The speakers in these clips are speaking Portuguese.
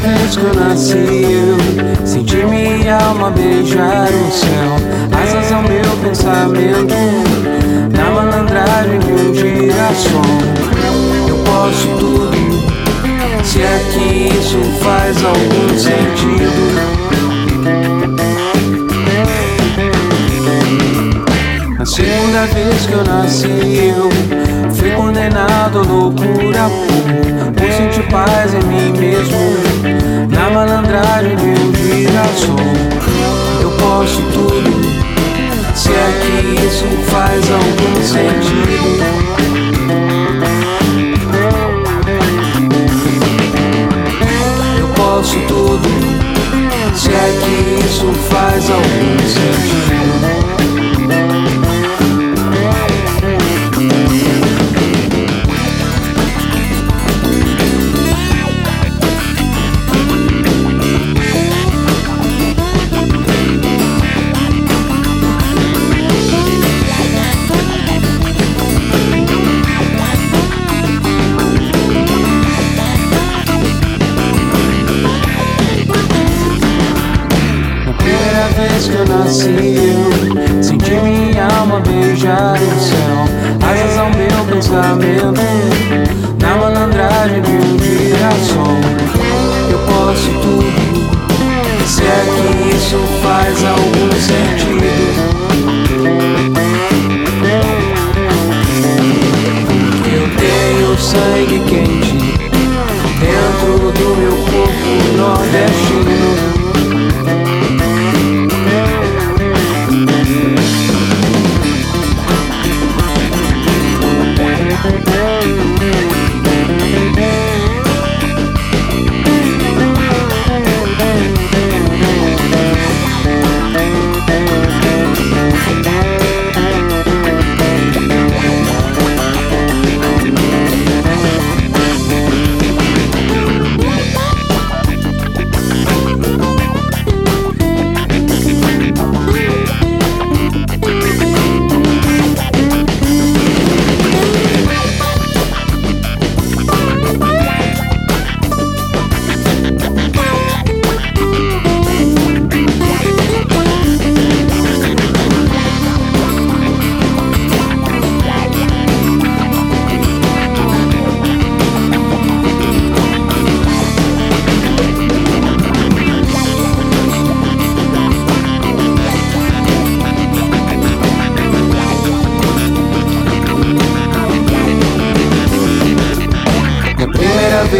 vez que eu nasci eu Senti minha alma beijar o céu. Asas ao meu pensamento Na malandragem de um girassol Eu posso tudo Se é que isso faz algum sentido. Na segunda vez que eu nasci eu Fui condenado à loucura por, por sentir paz em mim mesmo. De um girassol Eu posso tudo se é que isso faz algum sentido. Eu posso tudo, se é que isso faz algum sentido. Vez que eu nasci eu Senti minha alma beijar o céu. Asas ao meu pensamento Na malandragem de um girassol Eu posso tudo Se é que isso faz algum sentido. Eu tenho sangue quente Dentro do meu corpo nordestino Thank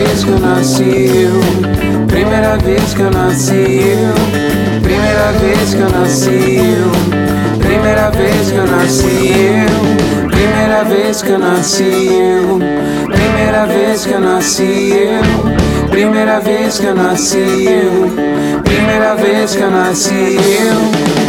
vez que eu nasci eu. Primeira vez que eu nasci eu. Primeira vez que eu nasci eu. Primeira vez que eu nasci eu. Primeira vez que eu nasci eu. Primeira vez que eu nasci eu. Primeira vez que eu nasci eu. Primeira vez que eu nasci eu